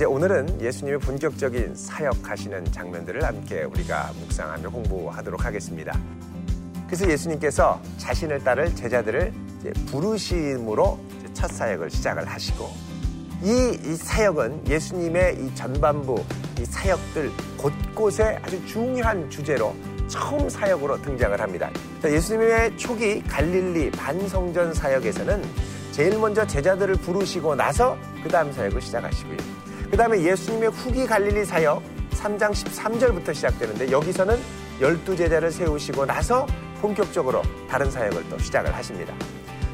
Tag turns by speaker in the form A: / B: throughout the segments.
A: 자, 이제 오늘은 예수님의 본격적인 사역하시는 장면들을 함께 우리가 묵상하며 공부하도록 하겠습니다. 그래서 예수님께서 자신을 따를 제자들을 부르심으로 첫 사역을 시작을 하시고 이, 이, 사역은 예수님의 이 전반부 이 사역들 곳곳에 아주 중요한 주제로 처음 사역으로 등장을 합니다. 예수님의 초기 갈릴리 반성전 사역에서는 제일 먼저 제자들을 부르시고 나서 그 다음 사역을 시작하시고요. 그 다음에 예수님의 후기 갈릴리 사역 3장 13절부터 시작되는데 여기서는 열두 제자를 세우시고 나서 본격적으로 다른 사역을 또 시작을 하십니다.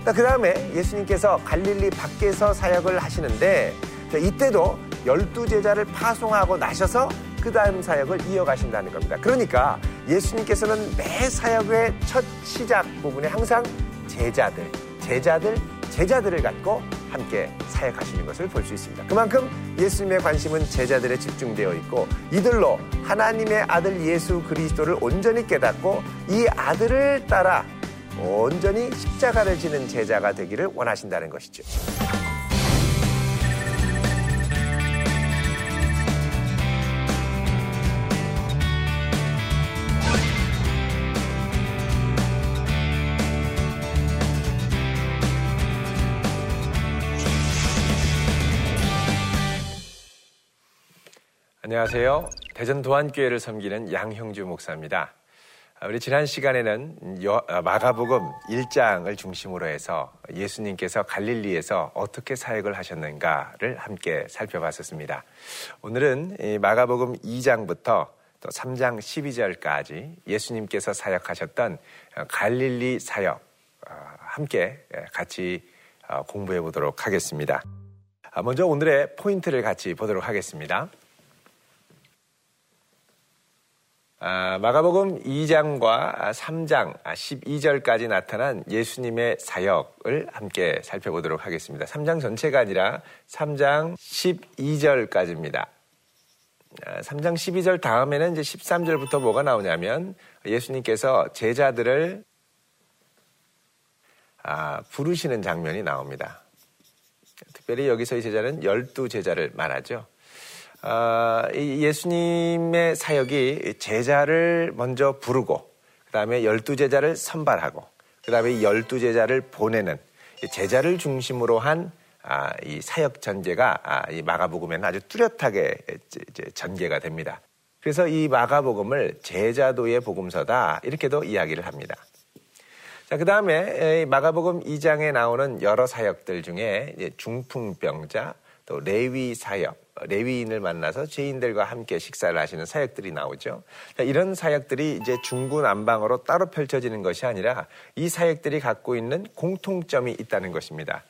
A: 그 다음에 예수님께서 갈릴리 밖에서 사역을 하시는데 이때도 열두 제자를 파송하고 나셔서 그 다음 사역을 이어가신다는 겁니다. 그러니까 예수님께서는 매 사역의 첫 시작 부분에 항상 제자들, 제자들, 제자들을 갖고 함께 사역하시는 것을 볼 수 있습니다. 그만큼 예수님의 관심은 제자들에 집중되어 있고 이들로 하나님의 아들 예수 그리스도를 온전히 깨닫고 이 아들을 따라 온전히 십자가를 지는 제자가 되기를 원하신다는 것이죠. 안녕하세요. 대전 도안교회를 섬기는 양형주 목사입니다. 우리 지난 시간에는 아, 마가복음 1장을 중심으로 해서 예수님께서 갈릴리에서 어떻게 사역을 하셨는가를 함께 살펴봤었습니다. 오늘은 마가복음 2장부터 또 3장 12절까지 예수님께서 사역하셨던 갈릴리 사역 아, 함께 같이 아, 공부해 보도록 하겠습니다. 먼저 오늘의 포인트를 같이 보도록 하겠습니다. 아, 마가복음 2장과 3장 12절까지 나타난 예수님의 사역을 함께 살펴보도록 하겠습니다. 3장 전체가 아니라 3장 12절까지입니다. 3장 12절 다음에는 이제 13절부터 뭐가 나오냐면 예수님께서 제자들을 아, 부르시는 장면이 나옵니다. 특별히 여기서 이 제자는 열두 제자를 말하죠. 아, 예수님의 사역이 제자를 먼저 부르고 그 다음에 열두 제자를 선발하고 그 다음에 열두 제자를 보내는 제자를 중심으로 한이 아, 사역 전개가 아, 이 마가복음에는 아주 뚜렷하게 전개가 됩니다. 그래서 이 마가복음을 제자도의 복음서다 이렇게도 이야기를 합니다. 자, 그 다음에 마가복음 2장에 나오는 여러 사역들 중에 중풍병자, 또 레위 사역, 레위인을 만나서 죄인들과 함께 식사를 하시는 사역들이 나오죠. 이런 사역들이 이제 중구난방으로 따로 펼쳐지는 것이 아니라 이 사역들이 갖고 있는 공통점이 있다는 것입니다.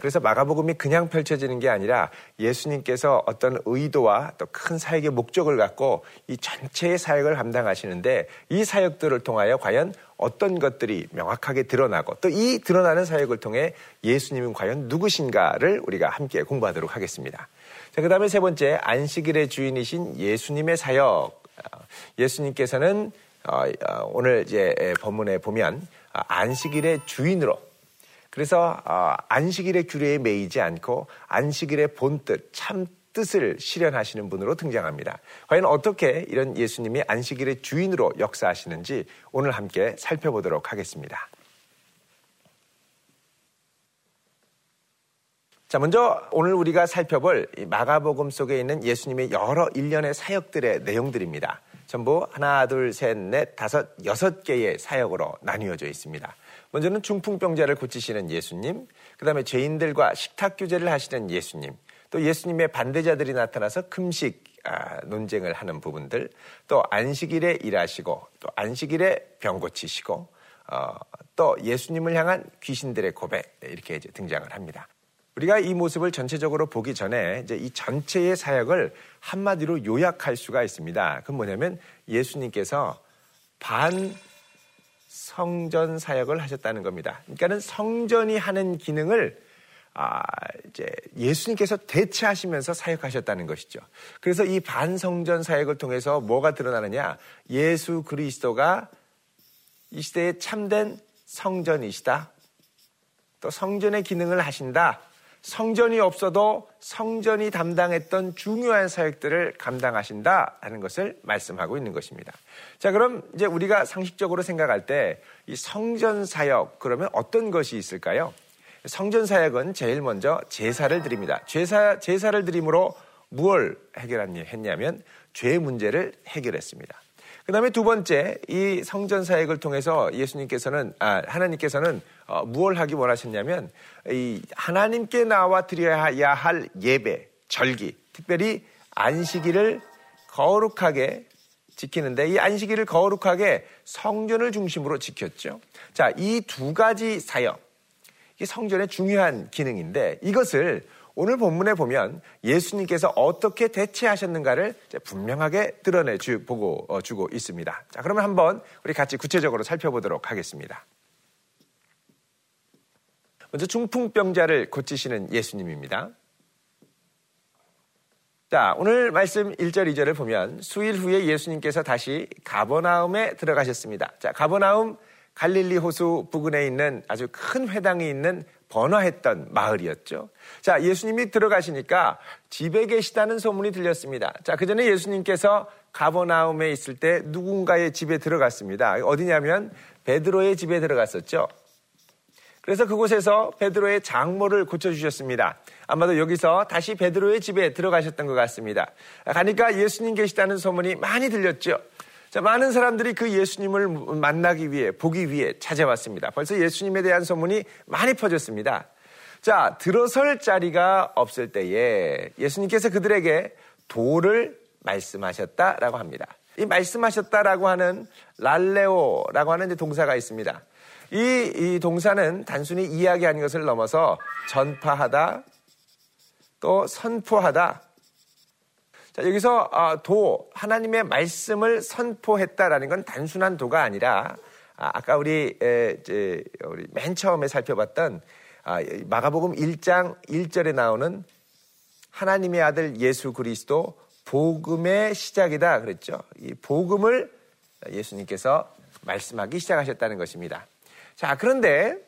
A: 그래서 마가복음이 그냥 펼쳐지는 게 아니라 예수님께서 어떤 의도와 또 큰 사역의 목적을 갖고 이 전체의 사역을 감당하시는데 이 사역들을 통하여 과연 어떤 것들이 명확하게 드러나고 또 이 드러나는 사역을 통해 예수님은 과연 누구신가를 우리가 함께 공부하도록 하겠습니다. 자, 그 다음에 세 번째, 안식일의 주인이신 예수님의 사역. 예수님께서는 어, 어, 오늘 이제 본문에 보면 어, 안식일의 주인으로 그래서 안식일의 규례에 매이지 않고 안식일의 본뜻, 참 뜻을 실현하시는 분으로 등장합니다. 과연 어떻게 이런 예수님이 안식일의 주인으로 역사하시는지 오늘 함께 살펴보도록 하겠습니다. 자, 먼저 오늘 우리가 살펴볼 마가복음 속에 있는 예수님의 여러 일련의 사역들의 내용들입니다. 전부 하나, 둘, 셋, 넷, 다섯, 여섯 개의 사역으로 나뉘어져 있습니다. 먼저는 중풍병자를 고치시는 예수님, 그 다음에 죄인들과 식탁 규제를 하시는 예수님, 또 예수님의 반대자들이 나타나서 금식 아, 논쟁을 하는 부분들, 또 안식일에 일하시고, 또 안식일에 병 고치시고, 어, 또 예수님을 향한 귀신들의 고백 이렇게 등장을 합니다. 우리가 이 모습을 전체적으로 보기 전에 이제 이 전체의 사역을 한마디로 요약할 수가 있습니다. 그건 뭐냐면 예수님께서 반 성전 사역을 하셨다는 겁니다. 그러니까는 성전이 하는 기능을 아, 이제 예수님께서 대체하시면서 사역하셨다는 것이죠. 그래서 이 반성전 사역을 통해서 뭐가 드러나느냐? 예수 그리스도가 이 시대에 참된 성전이시다. 또 성전의 기능을 하신다. 성전이 없어도 성전이 담당했던 중요한 사역들을 감당하신다 하는 것을 말씀하고 있는 것입니다. 자, 그럼 이제 우리가 상식적으로 생각할 때 이 성전 사역 그러면 어떤 것이 있을까요? 성전 사역은 제일 먼저 제사를 드립니다. 제사 제사를 드림으로 무엇을 해결했냐면 죄 문제를 해결했습니다. 그 다음에 두 번째, 이 성전 사역을 통해서 예수님께서는, 아, 하나님께서는 어, 무엇을 하기 원하셨냐면, 이 하나님께 나와 드려야 할 예배, 절기, 특별히 안식일을 거룩하게 지키는데 이 안식일을 거룩하게 성전을 중심으로 지켰죠. 자, 이 두 가지 사역, 이 성전의 중요한 기능인데 이것을 오늘 본문에 보면 예수님께서 어떻게 대체하셨는가를 분명하게 드러내 주, 보고 어, 주고 있습니다. 자, 그러면 한번 우리 같이 구체적으로 살펴보도록 하겠습니다. 먼저 중풍병자를 고치시는 예수님입니다. 자, 오늘 말씀 1절, 2절을 보면 수일 후에 예수님께서 다시 가버나움에 들어가셨습니다. 자, 가버나움 갈릴리 호수 부근에 있는 아주 큰 회당이 있는 번화했던 마을이었죠. 자, 예수님이 들어가시니까 집에 계시다는 소문이 들렸습니다. 자, 그 전에 예수님께서 가버나움에 있을 때 누군가의 집에 들어갔습니다. 어디냐면 베드로의 집에 들어갔었죠. 그래서 그곳에서 베드로의 장모를 고쳐주셨습니다. 아마도 여기서 다시 베드로의 집에 들어가셨던 것 같습니다. 가니까 예수님 계시다는 소문이 많이 들렸죠. 자, 많은 사람들이 그 예수님을 만나기 위해, 보기 위해 찾아왔습니다. 벌써 예수님에 대한 소문이 많이 퍼졌습니다. 자, 들어설 자리가 없을 때에 예수님께서 그들에게 도를 말씀하셨다라고 합니다. 이 말씀하셨다라고 하는 랄레오라고 하는 동사가 있습니다. 이, 이 동사는 단순히 이야기하는 것을 넘어서 전파하다, 또 선포하다, 자, 여기서 어, 도 하나님의 말씀을 선포했다라는 건 단순한 도가 아니라 아, 아까 우리 이제 우리 맨 처음에 살펴봤던 아, 마가복음 1장 1절에 나오는 하나님의 아들 예수 그리스도 복음의 시작이다 그랬죠. 이 복음을 예수님께서 말씀하기 시작하셨다는 것입니다. 자, 그런데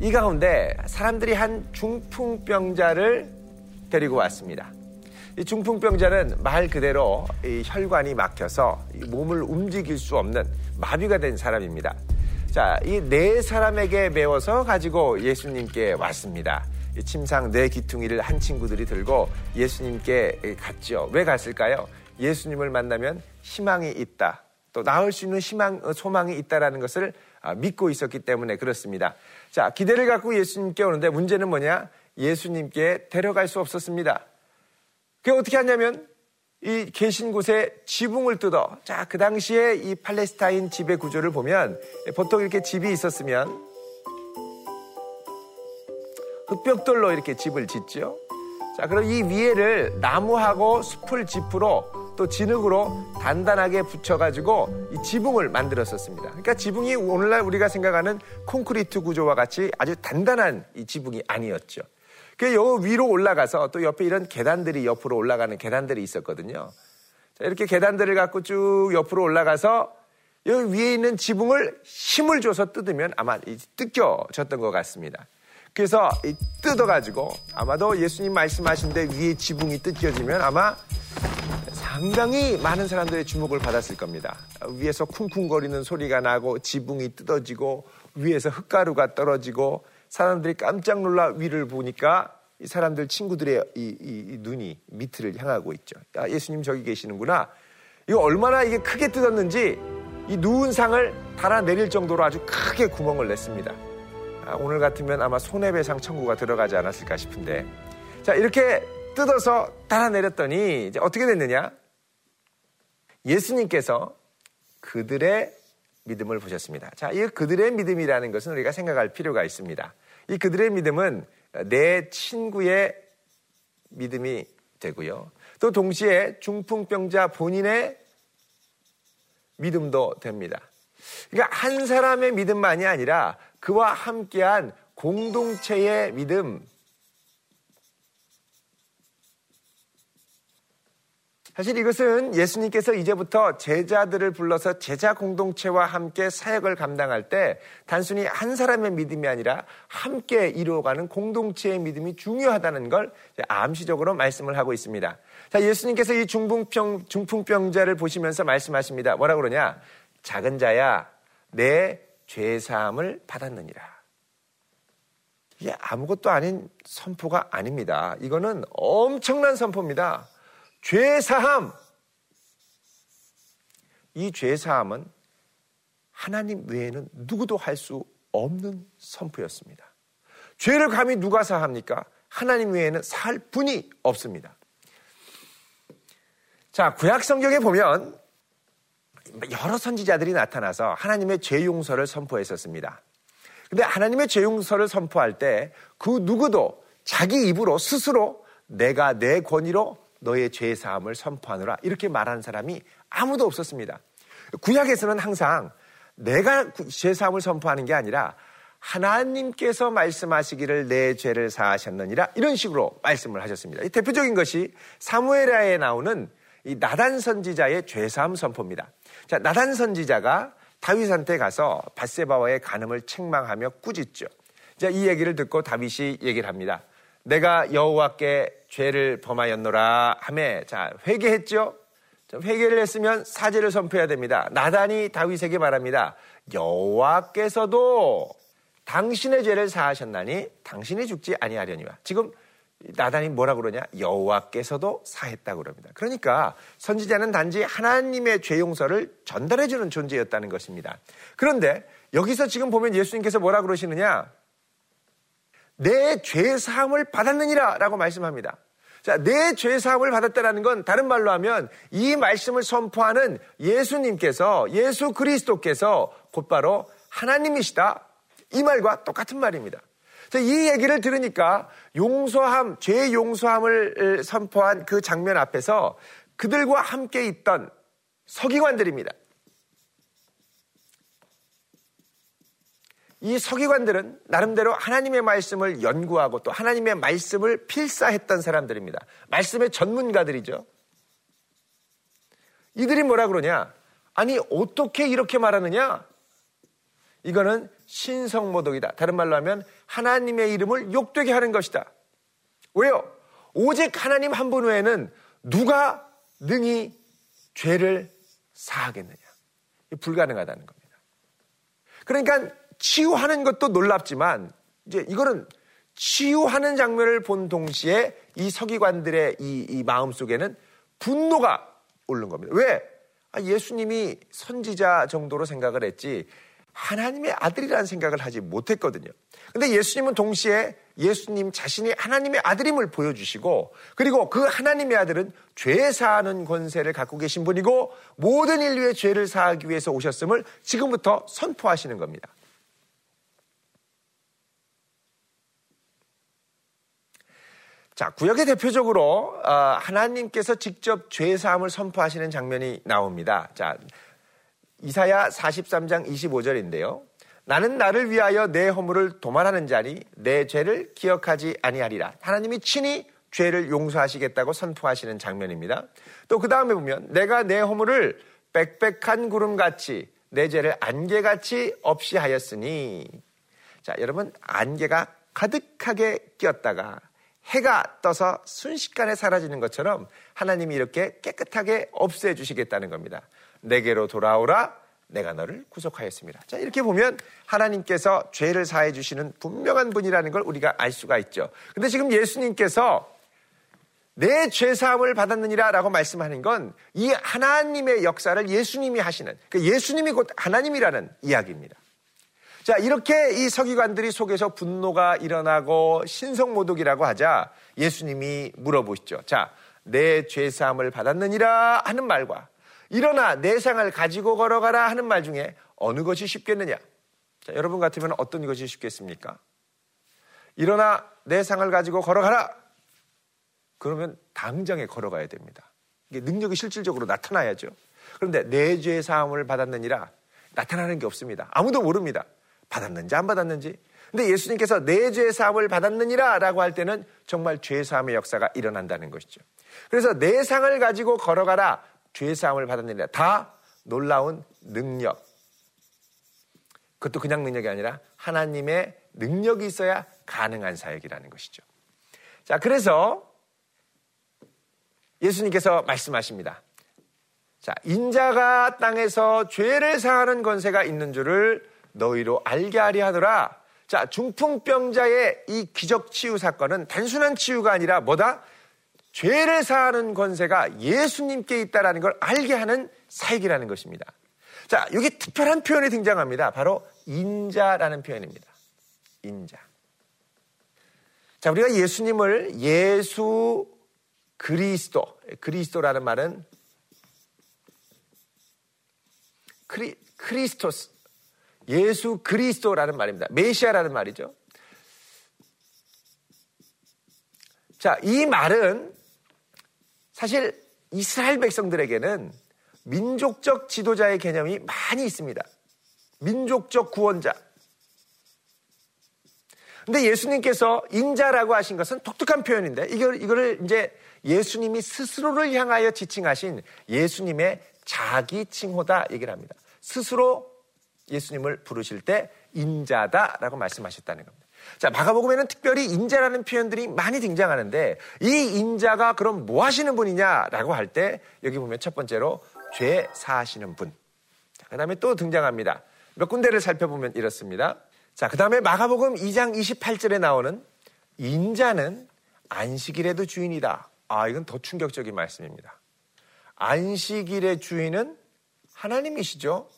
A: 이 가운데 사람들이 한 중풍병자를 데리고 왔습니다. 이 중풍병자는 말 그대로 혈관이 막혀서 몸을 움직일 수 없는 마비가 된 사람입니다. 자, 이 네 사람에게 매워서 가지고 예수님께 왔습니다. 침상 네 기퉁이를 한 친구들이 들고 예수님께 갔죠. 왜 갔을까요? 예수님을 만나면 희망이 있다. 또 나을 수 있는 희망, 소망이 있다라는 것을 아, 믿고 있었기 때문에 그렇습니다. 자, 기대를 갖고 예수님께 오는데 문제는 뭐냐? 예수님께 데려갈 수 없었습니다. 그게 어떻게 하냐면 이 계신 곳에 지붕을 뜯어 자 그 당시에 이 팔레스타인 지배 구조를 보면 보통 이렇게 집이 있었으면 흙벽돌로 이렇게 집을 짓죠. 자 그럼 이 위에를 나무하고 숲을 지프로 또 진흙으로 단단하게 붙여가지고 이 지붕을 만들었었습니다. 그러니까 지붕이 오늘날 우리가 생각하는 콘크리트 구조와 같이 아주 단단한 이 지붕이 아니었죠. 그여 위로 올라가서 또 옆에 이런 계단들이 옆으로 올라가는 계단들이 있었거든요. 자, 이렇게 계단들을 갖고 쭉 옆으로 올라가서 여기 위에 있는 지붕을 힘을 줘서 뜯으면 아마 뜯겨졌던 것 같습니다. 그래서 뜯어가지고 아마도 예수님 말씀하신 데 위에 지붕이 뜯겨지면 아마 상당히 많은 사람들의 주목을 받았을 겁니다. 위에서 쿵쿵거리는 소리가 나고 지붕이 뜯어지고 위에서 흙가루가 떨어지고 사람들이 깜짝 놀라 위를 보니까 이 사람들 친구들의 이, 이, 이 눈이 밑을 향하고 있죠. 야, 예수님 저기 계시는구나. 이거 얼마나 이게 크게 뜯었는지 이 누운 상을 달아내릴 정도로 아주 크게 구멍을 냈습니다. 아, 오늘 같으면 아마 손해배상 청구가 들어가지 않았을까 싶은데. 자, 이렇게 뜯어서 달아내렸더니 이제 어떻게 됐느냐? 예수님께서 그들의 믿음을 보셨습니다. 자, 이 그들의 믿음이라는 것은 우리가 생각할 필요가 있습니다. 이 그들의 믿음은 내 친구의 믿음이 되고요. 또 동시에 중풍병자 본인의 믿음도 됩니다. 그러니까 한 사람의 믿음만이 아니라 그와 함께한 공동체의 믿음. 사실 이것은 예수님께서 이제부터 제자들을 불러서 제자 공동체와 함께 사역을 감당할 때 단순히 한 사람의 믿음이 아니라 함께 이루어가는 공동체의 믿음이 중요하다는 걸 암시적으로 말씀을 하고 있습니다. 자, 예수님께서 이 중풍병, 중풍병자를 보시면서 말씀하십니다. 뭐라 그러냐? 작은 자야, 내 죄사함을 받았느니라. 이게 아무것도 아닌 선포가 아닙니다. 이거는 엄청난 선포입니다. 죄사함. 이 죄사함은 하나님 외에는 누구도 할 수 없는 선포였습니다. 죄를 감히 누가 사합니까? 하나님 외에는 살 분이 없습니다. 자, 구약 성경에 보면 여러 선지자들이 나타나서 하나님의 죄 용서를 선포했었습니다. 근데 하나님의 죄 용서를 선포할 때 그 누구도 자기 입으로 스스로 내가 내 권위로 너의 죄 사함을 선포하노라 이렇게 말하는 사람이 아무도 없었습니다. 구약에서는 항상 내가 죄 사함을 선포하는 게 아니라 하나님께서 말씀하시기를 내 죄를 사하셨느니라 이런 식으로 말씀을 하셨습니다. 대표적인 것이 사무엘하에 나오는 이 나단 선지자의 죄 사함 선포입니다. 자, 나단 선지자가 다윗한테 가서 바세바와의 간음을 책망하며 꾸짖죠. 자, 이 얘기를 듣고 다윗이 얘기를 합니다. 내가 여호와께 죄를 범하였노라 하매 자, 회개했죠. 회개를 했으면 사죄를 선포해야 됩니다. 나단이 다윗에게 말합니다. 여호와께서도 당신의 죄를 사하셨나니 당신이 죽지 아니하려니와. 지금 나단이 뭐라 그러냐? 여호와께서도 사했다 그럽니다. 그러니까 선지자는 단지 하나님의 죄 용서를 전달해 주는 존재였다는 것입니다. 그런데 여기서 지금 보면 예수님께서 뭐라 그러시느냐? 내 죄 사함을 받았느니라 라고 말씀합니다. 자, 내 죄 사함을 받았다라는 건 다른 말로 하면 이 말씀을 선포하는 예수님께서 예수 그리스도께서 곧바로 하나님이시다. 이 말과 똑같은 말입니다. 이 얘기를 들으니까 용서함, 죄 용서함을 선포한 그 장면 앞에서 그들과 함께 있던 서기관들입니다. 이 서기관들은 나름대로 하나님의 말씀을 연구하고 또 하나님의 말씀을 필사했던 사람들입니다. 말씀의 전문가들이죠. 이들이 뭐라 그러냐? 아니, 어떻게 이렇게 말하느냐? 이거는 신성모독이다. 다른 말로 하면 하나님의 이름을 욕되게 하는 것이다. 왜요? 오직 하나님 한 분 외에는 누가 능히 죄를 사하겠느냐. 불가능하다는 겁니다. 그러니까 치유하는 것도 놀랍지만 이제 이거는 치유하는 장면을 본 동시에 이 서기관들의 이, 이 마음 속에는 분노가 오른 겁니다. 왜? 아, 예수님이 선지자 정도로 생각을 했지 하나님의 아들이라는 생각을 하지 못했거든요. 근데 예수님은 동시에 예수님 자신이 하나님의 아들임을 보여주시고 그리고 그 하나님의 아들은 죄 사하는 권세를 갖고 계신 분이고 모든 인류의 죄를 사하기 위해서 오셨음을 지금부터 선포하시는 겁니다. 자, 구역의 대표적으로 어, 하나님께서 직접 죄 사함을 선포하시는 장면이 나옵니다. 자, 이사야 43장 25절인데요. 나는 나를 위하여 내 허물을 도말하는 자니 내 죄를 기억하지 아니하리라. 하나님이 친히 죄를 용서하시겠다고 선포하시는 장면입니다. 또 그 다음에 보면 내가 내 허물을 빽빽한 구름같이 내 죄를 안개같이 없이 하였으니 자 여러분 안개가 가득하게 끼었다가 해가 떠서 순식간에 사라지는 것처럼 하나님이 이렇게 깨끗하게 없애 주시겠다는 겁니다. 내게로 돌아오라 내가 너를 구속하였습니다. 자, 이렇게 보면 하나님께서 죄를 사해 주시는 분명한 분이라는 걸 우리가 알 수가 있죠. 근데 지금 예수님께서 내 죄사함을 받았느니라 라고 말씀하는 건 이 하나님의 역사를 예수님이 하시는, 그 예수님이 곧 하나님이라는 이야기입니다. 자, 이렇게 이 서기관들이 속에서 분노가 일어나고 신성모독이라고 하자 예수님이 물어보시죠. 자, 내 죄사함을 받았느니라 하는 말과 일어나 내 상을 가지고 걸어가라 하는 말 중에 어느 것이 쉽겠느냐? 자, 여러분 같으면 어떤 것이 쉽겠습니까? 일어나 내 상을 가지고 걸어가라! 그러면 당장에 걸어가야 됩니다. 이게 능력이 실질적으로 나타나야죠. 그런데 내 죄 사함을 받았느니라 나타나는 게 없습니다. 아무도 모릅니다. 받았는지 안 받았는지. 근데 예수님께서 내 죄 사함을 받았느니라 라고 할 때는 정말 죄 사함의 역사가 일어난다는 것이죠. 그래서 내 상을 가지고 걸어가라 죄 사함을 받았느니라. 다 놀라운 능력. 그것도 그냥 능력이 아니라 하나님의 능력이 있어야 가능한 사역이라는 것이죠. 자, 그래서 예수님께서 말씀하십니다. 자, 인자가 땅에서 죄를 사하는 권세가 있는 줄을 너희로 알게 하려 하더라. 자, 중풍병자의 이 기적 치유 사건은 단순한 치유가 아니라 뭐다? 죄를 사하는 권세가 예수님께 있다라는 걸 알게 하는 사역이라는 것입니다. 자, 여기 특별한 표현이 등장합니다. 바로 인자라는 표현입니다. 인자. 자, 우리가 예수님을 예수 그리스도, 그리스도라는 말은 크리, 크리스토스, 예수 그리스도라는 말입니다. 메시아라는 말이죠. 자, 이 말은 사실 이스라엘 백성들에게는 민족적 지도자의 개념이 많이 있습니다. 민족적 구원자. 근데 예수님께서 인자라고 하신 것은 독특한 표현인데 이걸 이거를 이제 예수님이 스스로를 향하여 지칭하신 예수님의 자기 칭호다 얘기를 합니다. 스스로 예수님을 부르실 때 인자다라고 말씀하셨다는 겁니다. 자, 마가복음에는 특별히 인자라는 표현들이 많이 등장하는데 이 인자가 그럼 뭐 하시는 분이냐라고 할 때 여기 보면 첫 번째로 죄 사하시는 분. 그 다음에 또 등장합니다. 몇 군데를 살펴보면 이렇습니다. 자, 그 다음에 마가복음 2장 28절에 나오는 인자는 안식일에도 주인이다. 아, 이건 더 충격적인 말씀입니다. 안식일의 주인은 하나님이시죠.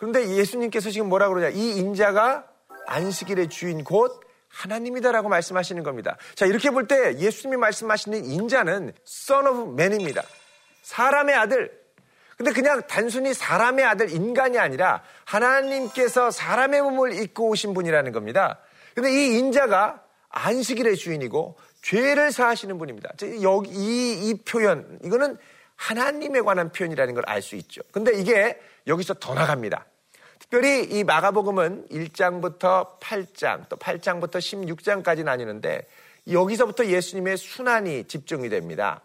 A: 그런데 예수님께서 지금 뭐라 그러냐. 이 인자가 안식일의 주인 곧 하나님이다라고 말씀하시는 겁니다. 자, 이렇게 볼 때 예수님이 말씀하시는 인자는 son of man입니다. 사람의 아들. 근데 그냥 단순히 사람의 아들 인간이 아니라 하나님께서 사람의 몸을 입고 오신 분이라는 겁니다. 근데 이 인자가 안식일의 주인이고 죄를 사하시는 분입니다. 여기 이, 이 표현 이거는 하나님에 관한 표현이라는 걸 알 수 있죠. 근데 이게 여기서 더 나갑니다. 특별히 이 마가복음은 1장부터 8장 또 8장부터 16장까지 나뉘는데 여기서부터 예수님의 순환이 집중이 됩니다.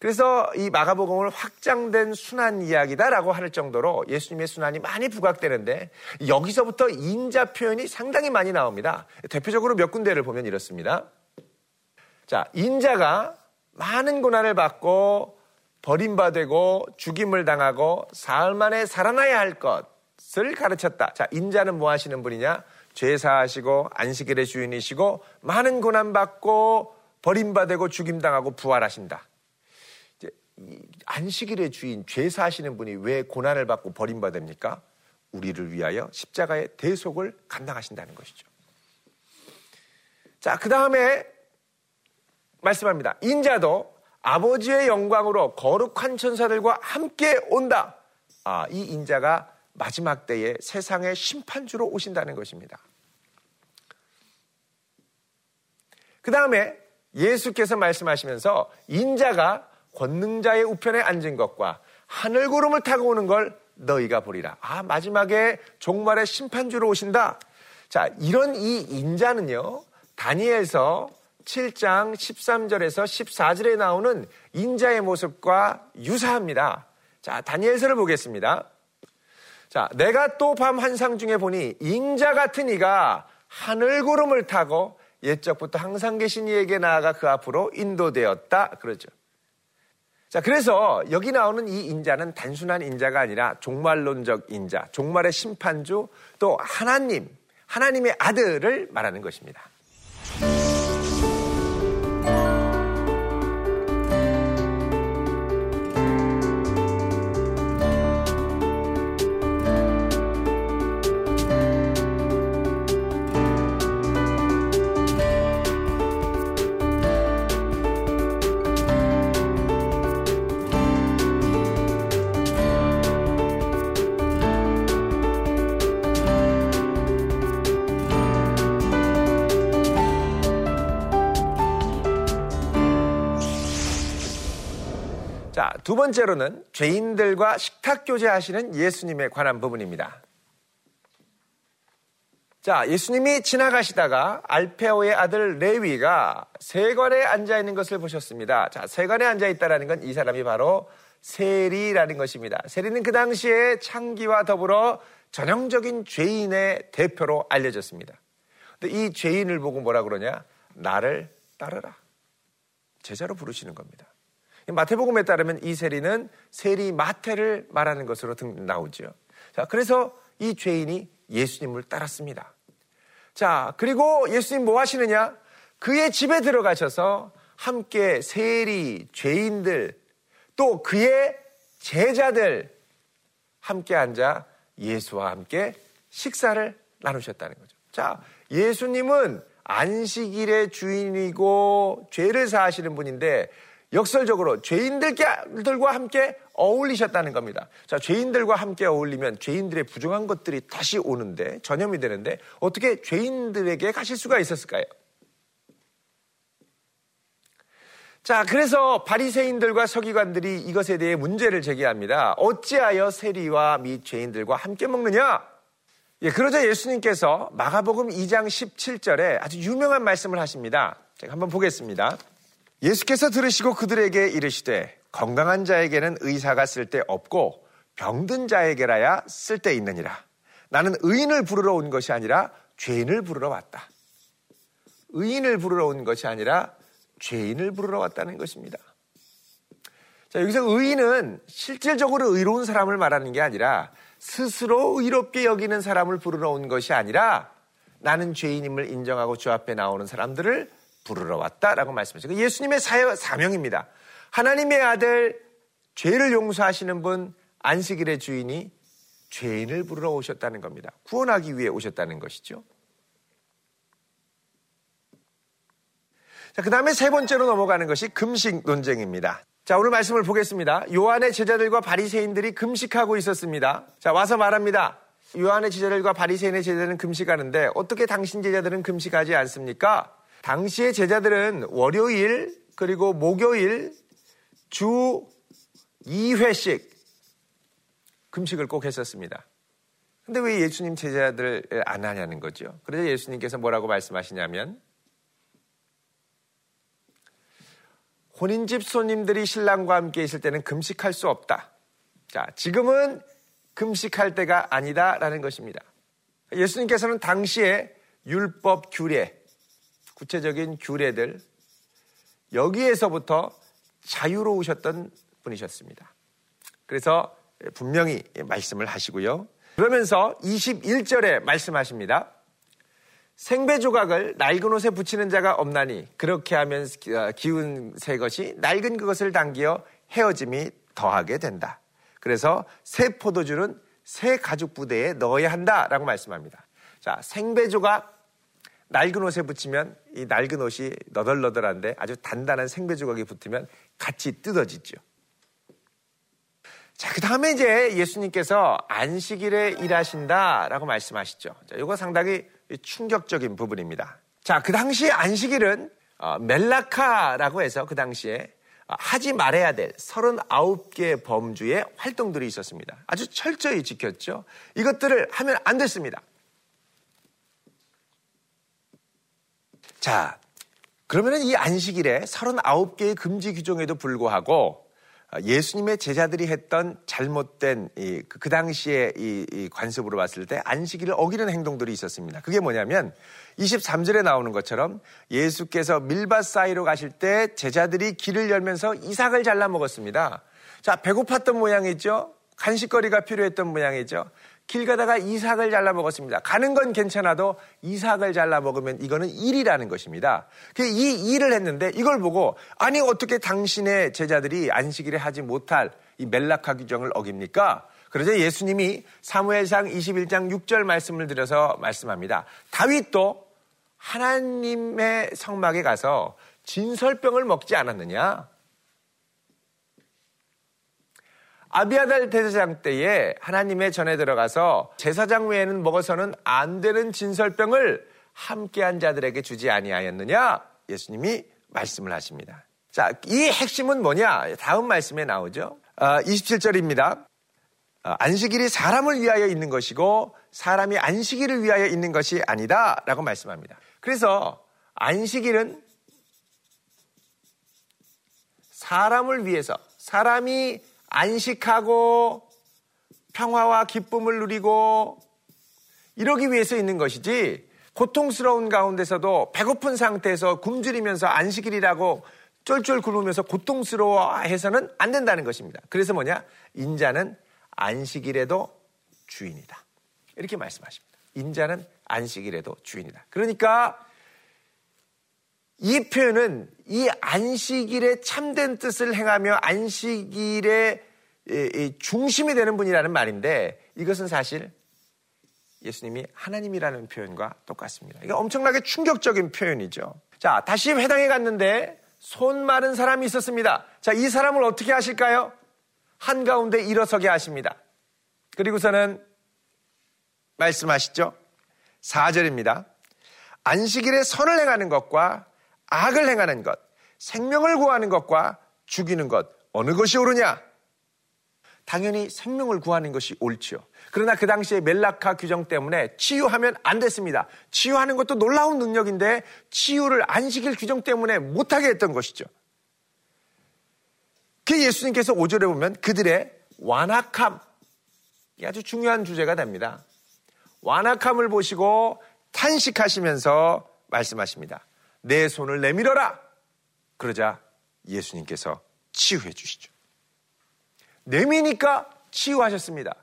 A: 그래서 이 마가복음을 확장된 순환 이야기다라고 할 정도로 예수님의 순환이 많이 부각되는데 여기서부터 인자 표현이 상당히 많이 나옵니다. 대표적으로 몇 군데를 보면 이렇습니다. 자, 인자가 많은 고난을 받고 버림받고 죽임을 당하고 사흘 만에 살아나야 할 것 을 가르쳤다. 자, 인자는 뭐 하시는 분이냐? 죄사하시고 안식일의 주인이시고 많은 고난 받고 버림받고 죽임당하고 부활하신다. 안식일의 주인, 죄 사시는 분이 왜 고난을 받고 버림받습니까? 우리를 위하여 십자가의 대속을 감당하신다는 것이죠. 자, 그 다음에 말씀합니다. 인자도 아버지의 영광으로 거룩한 천사들과 함께 온다. 아, 이 인자가 마지막 때에 세상의 심판주로 오신다는 것입니다. 그 다음에 예수께서 말씀하시면서 인자가 권능자의 우편에 앉은 것과 하늘 구름을 타고 오는 걸 너희가 보리라. 아, 마지막에 종말의 심판주로 오신다. 자, 이런 이 인자는요, 다니엘서 7장 13절에서 14절에 나오는 인자의 모습과 유사합니다. 자, 다니엘서를 보겠습니다. 자, 내가 또 밤 환상 중에 보니 인자 같은 이가 하늘 구름을 타고 옛적부터 항상 계신 이에게 나아가 그 앞으로 인도되었다. 그러죠. 자, 그래서 여기 나오는 이 인자는 단순한 인자가 아니라 종말론적 인자, 종말의 심판주, 또 하나님, 하나님의 아들을 말하는 것입니다. 두 번째로는 죄인들과 식탁 교제하시는 예수님에 관한 부분입니다. 자, 예수님이 지나가시다가 알페오의 아들 레위가 세관에 앉아 있는 것을 보셨습니다. 자, 세관에 앉아 있다라는 건 이 사람이 바로 세리라는 것입니다. 세리는 그 당시에 창기와 더불어 전형적인 죄인의 대표로 알려졌습니다. 근데 이 죄인을 보고 뭐라 그러냐? 나를 따르라. 제자로 부르시는 겁니다. 마태복음에 따르면 이 세리는 세리 마태를 말하는 것으로 나오죠. 자, 그래서 이 죄인이 예수님을 따랐습니다. 자, 그리고 예수님 뭐 하시느냐? 그의 집에 들어가셔서 함께 세리, 죄인들, 또 그의 제자들 함께 앉아 예수와 함께 식사를 나누셨다는 거죠. 자, 예수님은 안식일의 주인이고 죄를 사하시는 분인데 역설적으로 죄인들과 함께 어울리셨다는 겁니다. 자, 죄인들과 함께 어울리면 죄인들의 부정한 것들이 다시 오는데 전염이 되는데 어떻게 죄인들에게 가실 수가 있었을까요? 자, 그래서 바리새인들과 서기관들이 이것에 대해 문제를 제기합니다. 어찌하여 세리와 및 죄인들과 함께 먹느냐? 예, 그러자 예수님께서 마가복음 2장 17절에 아주 유명한 말씀을 하십니다. 제가 한번 보겠습니다. 예수께서 들으시고 그들에게 이르시되 건강한 자에게는 의사가 쓸데 없고 병든 자에게라야 쓸데 있느니라. 나는 의인을 부르러 온 것이 아니라 죄인을 부르러 왔다. 의인을 부르러 온 것이 아니라 죄인을 부르러 왔다는 것입니다. 자, 여기서 의인은 실질적으로 의로운 사람을 말하는 게 아니라 스스로 의롭게 여기는 사람을 부르러 온 것이 아니라 나는 죄인임을 인정하고 주 앞에 나오는 사람들을 부르러 왔다라고 말씀하셨어요. 예수님의 사여, 사명입니다. 하나님의 아들 죄를 용서하시는 분 안식일의 주인이 죄인을 부르러 오셨다는 겁니다. 구원하기 위해 오셨다는 것이죠. 자, 그 다음에 세 번째로 넘어가는 것이 금식 논쟁입니다. 자, 오늘 말씀을 보겠습니다. 요한의 제자들과 바리새인들이 금식하고 있었습니다. 자, 와서 말합니다. 요한의 제자들과 바리새인의 제자들은 금식하는데 어떻게 당신 제자들은 금식하지 않습니까? 당시의 제자들은 월요일 그리고 목요일 주 2회씩 금식을 꼭 했었습니다. 근데 왜 예수님 제자들 안 하냐는 거죠. 그래서 예수님께서 뭐라고 말씀하시냐면 혼인집 손님들이 신랑과 함께 있을 때는 금식할 수 없다. 자, 지금은 금식할 때가 아니다라는 것입니다. 예수님께서는 당시에 율법 규례, 구체적인 규례들, 여기에서부터 자유로우셨던 분이셨습니다. 그래서 분명히 말씀을 하시고요. 그러면서 21절에 말씀하십니다. 생배 조각을 낡은 옷에 붙이는 자가 없나니 그렇게 하면 어, 기운 새 것이 낡은 그것을 당기어 헤어짐이 더하게 된다. 그래서 새 포도주는 새 가죽 부대에 넣어야 한다라고 말씀합니다. 자, 생배 조각 낡은 옷에 붙이면 이 낡은 옷이 너덜너덜한데 아주 단단한 생배 조각이 붙으면 같이 뜯어지죠. 자, 그 다음에 이제 예수님께서 안식일에 일하신다라고 말씀하시죠. 자, 이거 상당히 충격적인 부분입니다. 자, 그 당시 안식일은 어, 멜라카라고 해서 그 당시에 어, 하지 말아야 될 39개 범주의 활동들이 있었습니다. 아주 철저히 지켰죠. 이것들을 하면 안 됐습니다. 자, 그러면 이 안식일에 39개의 금지 규정에도 불구하고 아, 예수님의 제자들이 했던 잘못된 이, 그, 그이 관습으로 봤을 때 안식일을 어기는 행동들이 있었습니다. 그게 뭐냐면 23절에 나오는 것처럼 예수께서 밀밭 사이로 가실 때 제자들이 길을 열면서 이삭을 잘라 먹었습니다. 자, 배고팠던 모양이죠. 간식거리가 필요했던 모양이죠. 길 가다가 이삭을 잘라 먹었습니다. 가는 건 괜찮아도 이삭을 잘라 먹으면 이거는 일이라는 것입니다. 그이 일을 했는데 이걸 보고 아니 어떻게 당신의 제자들이 안식일에 하지 못할 이 멜라카 규정을 어깁니까? 그러자 예수님이 사무엘상 21장 6절 말씀을 드려서 말씀합니다. 다윗도 하나님의 성막에 가서 진설병을 먹지 않았느냐? 아비아달 대제사장 때에 하나님의 전에 들어가서 제사장 외에는 먹어서는 안 되는 진설병을 함께한 자들에게 주지 아니하였느냐? 예수님이 말씀을 하십니다. 자, 이 핵심은 뭐냐? 다음 말씀에 나오죠. 아, 27절입니다. 어, 안식일이 사람을 위하여 있는 것이고 사람이 안식일을 위하여 있는 것이 아니다라고 말씀합니다. 그래서 안식일은 사람을 위해서 사람이 안식하고 평화와 기쁨을 누리고 이러기 위해서 있는 것이지 고통스러운 가운데서도 배고픈 상태에서 굶주리면서 안식일이라고 쫄쫄 굶으면서 고통스러워해서는 안 된다는 것입니다. 그래서 뭐냐? 인자는 안식일에도 주인이다. 이렇게 말씀하십니다. 인자는 안식일에도 주인이다. 그러니까 이 표현은 이 안식일의 참된 뜻을 행하며 안식일의 중심이 되는 분이라는 말인데 이것은 사실 예수님이 하나님이라는 표현과 똑같습니다. 이게 엄청나게 충격적인 표현이죠. 자, 다시 회당에 갔는데 손 마른 사람이 있었습니다. 자, 이 사람을 어떻게 하실까요? 한가운데 일어서게 하십니다. 그리고서는 말씀하시죠. 4절입니다. 안식일에 선을 행하는 것과 악을 행하는 것, 생명을 구하는 것과 죽이는 것, 어느 것이 옳으냐? 당연히 생명을 구하는 것이 옳지요. 그러나 그 당시에 멜라카 규정 때문에 치유하면 안 됐습니다. 치유하는 것도 놀라운 능력인데 치유를 안식일 규정 때문에 못하게 했던 것이죠. 그 예수님께서 5절에 보면 그들의 완악함, 이 아주 중요한 주제가 됩니다. 완악함을 보시고 탄식하시면서 말씀하십니다. 내 손을 내밀어라. 그러자 예수님께서 치유해 주시죠. 내미니까 치유하셨습니다.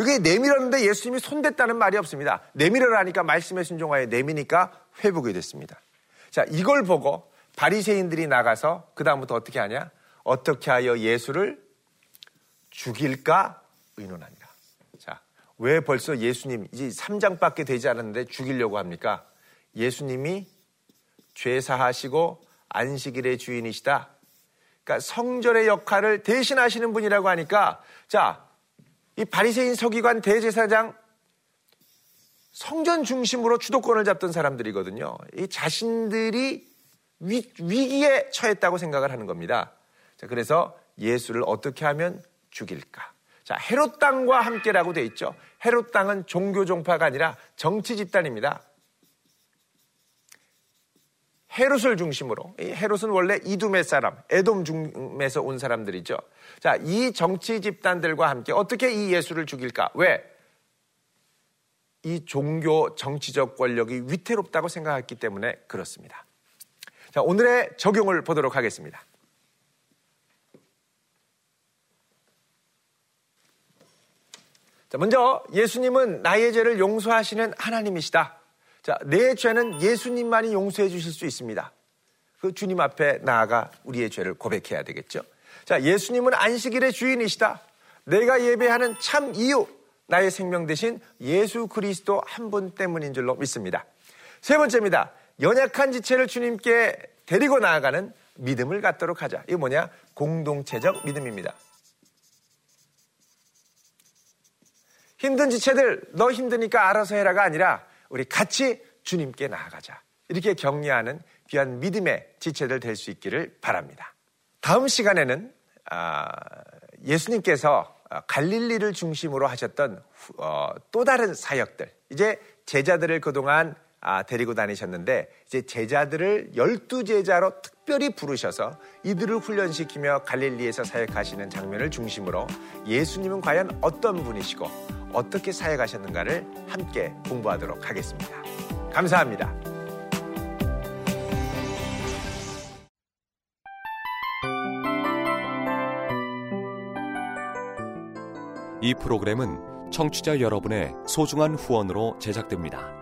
A: 여기 내밀었는데 예수님이 손댔다는 말이 없습니다. 내밀어라니까 말씀에 순종하여 내미니까 회복이 됐습니다. 자, 이걸 보고 바리새인들이 나가서 그다음부터 어떻게 하냐? 어떻게 하여 예수를 죽일까 의논합니다. 자, 왜 벌써 예수님 이제 3장밖에 되지 않았는데 죽이려고 합니까? 예수님이 죄 사하시고 안식일의 주인이시다. 그러니까 성전의 역할을 대신하시는 분이라고 하니까 자, 이 바리새인 서기관 대제사장 성전 중심으로 주도권을 잡던 사람들이거든요. 이 자신들이 위, 위기에 처했다고 생각을 하는 겁니다. 자, 그래서 예수를 어떻게 하면 죽일까? 자, 헤롯 땅과 함께라고 돼 있죠. 헤롯 땅은 종교 종파가 아니라 정치 집단입니다. 헤롯을 중심으로 헤롯은 원래 이둠의 사람, 에돔 중에서 온 사람들이죠. 자, 이 정치 집단들과 함께 어떻게 이 예수를 죽일까? 왜? 이 종교 정치적 권력이 위태롭다고 생각했기 때문에 그렇습니다. 자, 오늘의 적용을 보도록 하겠습니다. 자, 먼저 예수님은 나의 죄를 용서하시는 하나님이시다. 자, 내 죄는 예수님만이 용서해 주실 수 있습니다. 그 주님 앞에 나아가 우리의 죄를 고백해야 되겠죠. 자, 예수님은 안식일의 주인이시다. 내가 예배하는 참 이유, 나의 생명 대신 예수 그리스도 한 분 때문인 줄로 믿습니다. 세 번째입니다. 연약한 지체를 주님께 데리고 나아가는 믿음을 갖도록 하자. 이게 뭐냐? 공동체적 믿음입니다. 힘든 지체들, 너 힘드니까 알아서 해라가 아니라 우리 같이 주님께 나아가자. 이렇게 격려하는 귀한 믿음의 지체들 될 수 있기를 바랍니다. 다음 시간에는 아, 예수님께서 갈릴리를 중심으로 하셨던 어, 또 다른 사역들, 이제 제자들을 그동안 아, 데리고 다니셨는데 이제 제자들을 열두 제자로 특별히 부르셔서 이들을 훈련시키며 갈릴리에서 사역하시는 장면을 중심으로 예수님은 과연 어떤 분이시고 어떻게 사역하셨는가를 함께 공부하도록 하겠습니다. 감사합니다.
B: 이 프로그램은 청취자 여러분의 소중한 후원으로 제작됩니다.